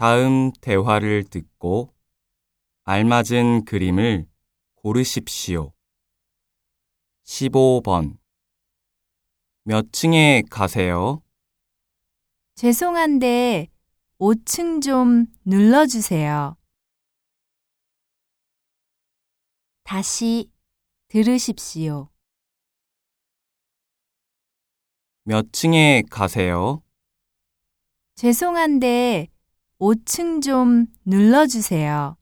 다음 대화를 듣고 알맞은 그림을 고르십시오. 15번 몇 층에 가세요? 죄송한데 5층 좀 눌러주세요. 다시 들으십시오. 몇 층에 가세요? 죄송한데 5층 좀 눌러주세요.